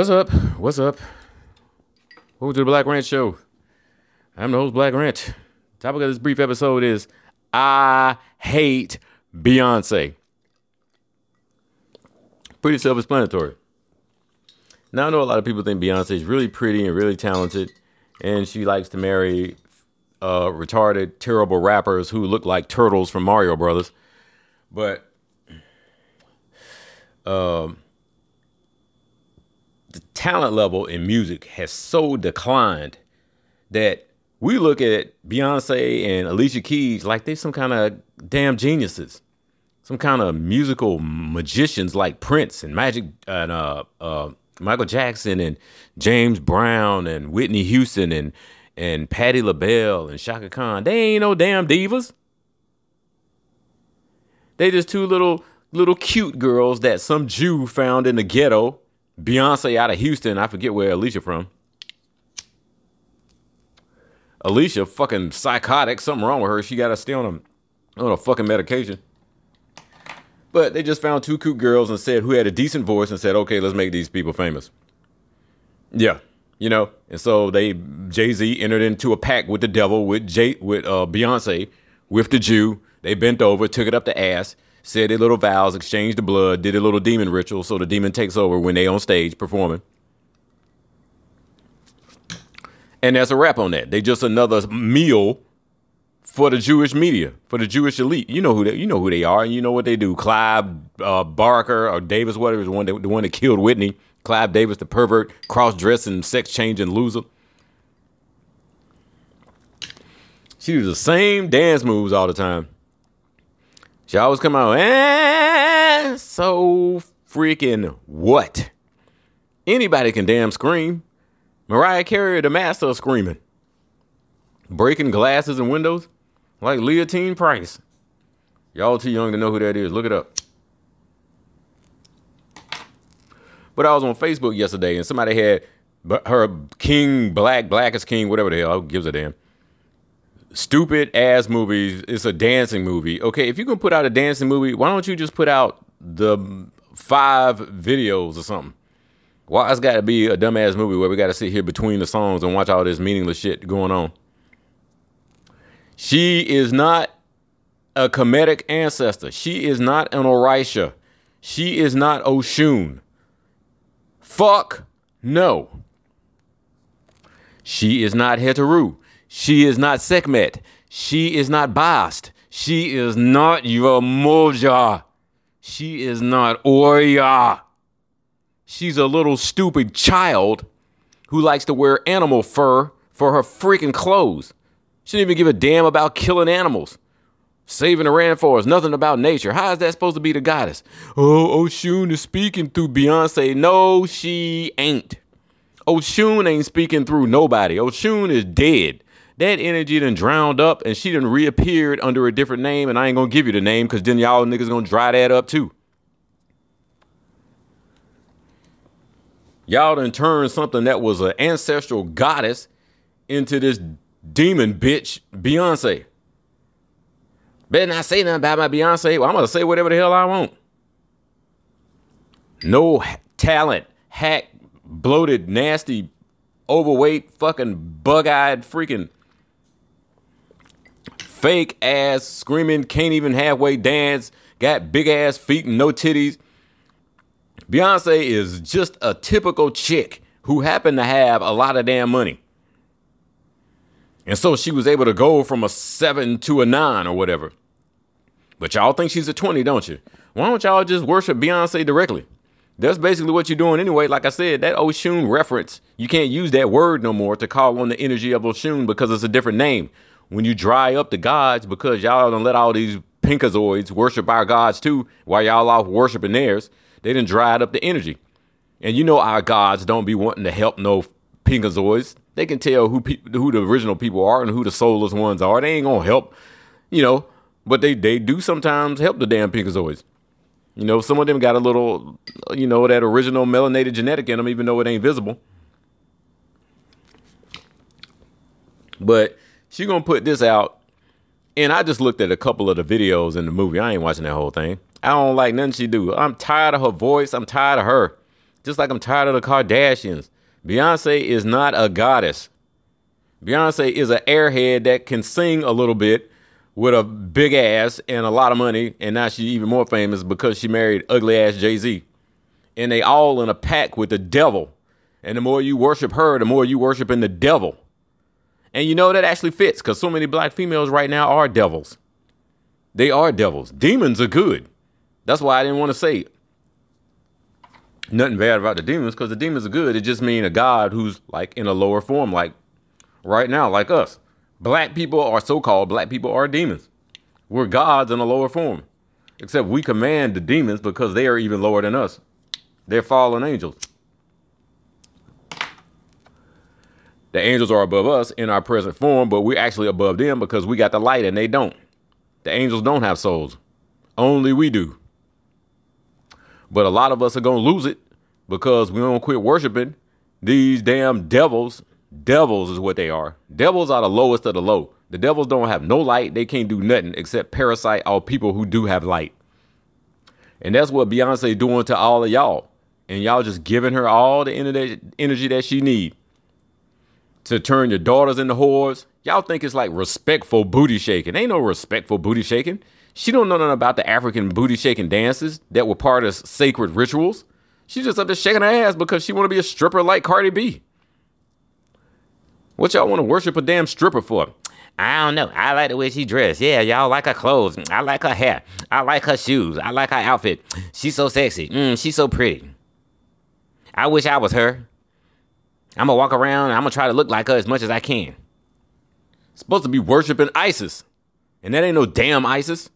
What's up? What's up? Welcome to the Black Rant Show. I'm the host, Black Rant. Topic of this brief episode is I hate Beyonce. Pretty self explanatory. Now, I know a lot of people think Beyonce is really pretty and really talented, and she likes to marry uh, retarded, terrible rappers who look like turtles from Mario Brothers. But um, talent level in music has so declined that we look at Beyonce and Alicia Keys like they're some kind of damn geniuses, some kind of musical magicians like Prince and Magic and uh, uh, Michael Jackson and James Brown and Whitney Houston and and Patti LaBelle and Chaka Khan. They ain't no damn divas. They just two little little cute girls that some Jew found in the ghetto. Beyonce out of Houston. I forget where Alicia from. Alicia, fucking psychotic. Something wrong with her. She got to stay on a on a fucking medication. But they just found two cute girls and said who had a decent voice and said, okay, let's make these people famous. Yeah, you know. And so they Jay Z entered into a pact with the devil with Jay with uh, Beyonce with the Jew. They bent over, took it up the ass, said their little vows, exchanged the blood, did a little demon ritual, so the demon takes over when they on stage performing. And that's a wrap on that. They just another meal for the Jewish media, for the Jewish elite. You know who they, you know who they are, and you know what they do. Clive uh, Barker or Davis, whatever, the one that, the one that killed Whitney. Clive Davis, the pervert, cross-dressing, sex-changing loser. She do the same dance moves all the time. She always come out, eh, so freaking what? Anybody can damn scream. Mariah Carey, the master of screaming. Breaking glasses and windows like Leontyne Price. Y'all too young to know who that is. Look it up. But I was on Facebook yesterday and somebody had her King Black, Blackest King, whatever the hell, who gives a damn. Stupid ass movies. It's a dancing movie. Okay, if you can put out a dancing movie, why don't you just put out the five videos or something? Why it's got to be a dumbass movie where we got to sit here between the songs and watch all this meaningless shit going on? She is not a Kemetic ancestor. She is not an Orisha. She is not Oshun. Fuck no. She is not Hetheru. She is not Sekhmet. She is not Bast. She is not Yemoja. She is not Oya. She's a little stupid child who likes to wear animal fur for her freaking clothes. She didn't even give a damn about killing animals. Saving the rainforest, nothing about nature. How is that supposed to be the goddess? Oh, Oshun is speaking through Beyonce. No, she ain't. Oshun ain't speaking through nobody. Oshun is dead. That energy done drowned up and she done reappeared under a different name. And I ain't gonna give you the name because then y'all niggas gonna dry that up too. Y'all done turned something that was an ancestral goddess into this demon bitch, Beyonce. Better not say nothing about my Beyonce. Well, I'm gonna say whatever the hell I want. No talent, hack, bloated, nasty, overweight, fucking bug-eyed, freaking fake ass, screaming, can't even halfway dance, got big ass feet and no titties. Beyonce is just a typical chick who happened to have a lot of damn money. And so she was able to go from a seven to a nine or whatever. But y'all think she's a 20, don't you? Why don't y'all just worship Beyonce directly? That's basically what you're doing anyway. Like I said, that Oshun reference, you can't use that word no more to call on the energy of Oshun because it's a different name. When you dry up the gods because y'all don't let all these pinkazoids worship our gods too while y'all off worshiping theirs, they didn't dry up the energy. And you know our gods don't be wanting to help no pinkazoids. They can tell who pe- who the original people are and who the soulless ones are. They ain't gonna help, you know. But they they do sometimes help the damn pinkazoids. You know, some of them got a little, you know, that original melanated genetic in them, even though it ain't visible. But she gonna put this out, and I just looked at a couple of the videos in the movie. I ain't watching that whole thing. I don't like nothing she do. I'm tired of her voice. I'm tired of her. Just like I'm tired of the Kardashians. Beyonce is not a goddess. Beyonce is an airhead that can sing a little bit with a big ass and a lot of money, and now she's even more famous because she married ugly ass Jay Z. And they all in a pack with the devil. And the more you worship her, the more you worshiping the devil. And you know that actually fits because so many black females right now are devils. They are devils. Demons are good. That's why I didn't want to say nothing bad about the demons because the demons are good. It just means a God who's like in a lower form, like right now, like us. Black people are so called black people are demons. We're gods in a lower form. Except we command the demons because they are even lower than us. They're fallen angels. The angels are above us in our present form, but we're actually above them because we got the light and they don't. The angels don't have souls. Only we do. But a lot of us are going to lose it because we don't quit worshiping these damn devils. Devils is what they are. Devils are the lowest of the low. The devils don't have no light. They can't do nothing except parasite all people who do have light. And that's what Beyonce doing to all of y'all. And y'all just giving her all the energy that she need to turn your daughters into whores. Y'all think it's like respectful booty shaking. Ain't no respectful booty shaking. She don't know nothing about the African booty shaking dances that were part of sacred rituals. She's just up there shaking her ass because she want to be a stripper like Cardi B. What y'all want to worship a damn stripper for? I don't know. I like the way she dressed. Yeah, y'all like her clothes. I like her hair. I like her shoes. I like her outfit. She's so sexy. Mm, she's so pretty. I wish I was her. I'm gonna walk around. And I'm gonna try to look like her as much as I can. Supposed to be worshiping Isis, and that ain't no damn Isis.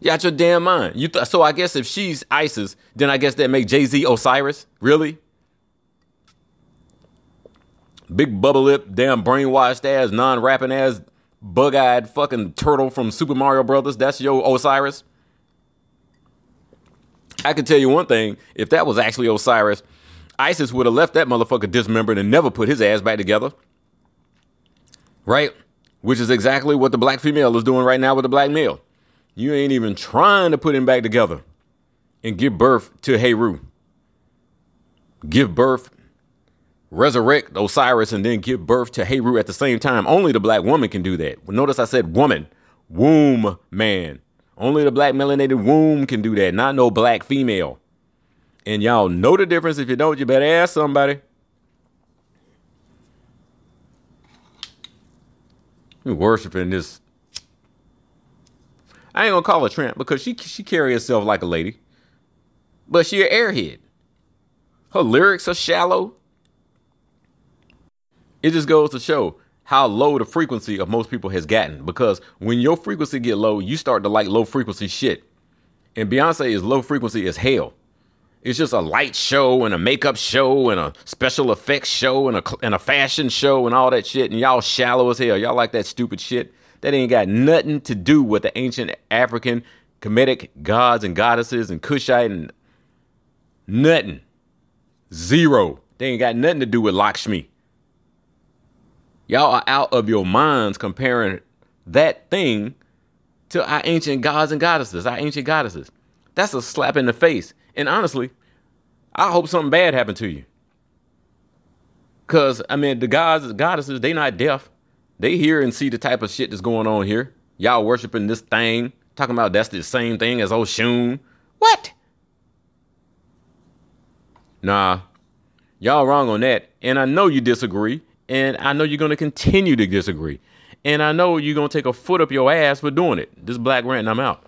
You out your damn mind. You th- so I guess if she's Isis, then I guess that make Jay Z Osiris. Really? Big bubble lip, damn brainwashed ass, non rapping ass, bug eyed fucking turtle from Super Mario Brothers. That's your Osiris. I can tell you one thing: if that was actually Osiris, Isis would have left that motherfucker dismembered and never put his ass back together. Right? Which is exactly what the black female is doing right now with the black male. You ain't even trying to put him back together and give birth to Heru. Give birth, resurrect Osiris, and then give birth to Heru at the same time. Only the black woman can do that. Notice I said woman, womb man. Only the black melanated womb can do that, not no black female. And y'all know the difference. If you don't, you better ask somebody. You worshiping this. I ain't gonna call her tramp because she she carry herself like a lady, but she an airhead. Her lyrics are shallow. It just goes to show how low the frequency of most people has gotten. Because when your frequency get low, you start to like low frequency shit. And Beyonce is low frequency as hell. It's just a light show and a makeup show and a special effects show and a and a fashion show and all that shit. And y'all shallow as hell. Y'all like that stupid shit. That ain't got nothing to do with the ancient African Kemetic gods and goddesses and Kushite and nothing. Zero. They ain't got nothing to do with Lakshmi. Y'all are out of your minds comparing that thing to our ancient gods and goddesses, our ancient goddesses. That's a slap in the face. And honestly, I hope something bad happened to you. Cause I mean the gods, goddesses, they not deaf. They hear and see the type of shit that's going on here. Y'all worshiping this thing, talking about that's the same thing as Oshun. What? Nah, y'all wrong on that. And I know you disagree. And I know you're gonna continue to disagree. And I know you're gonna take a foot up your ass for doing it. This black rant, I'm out.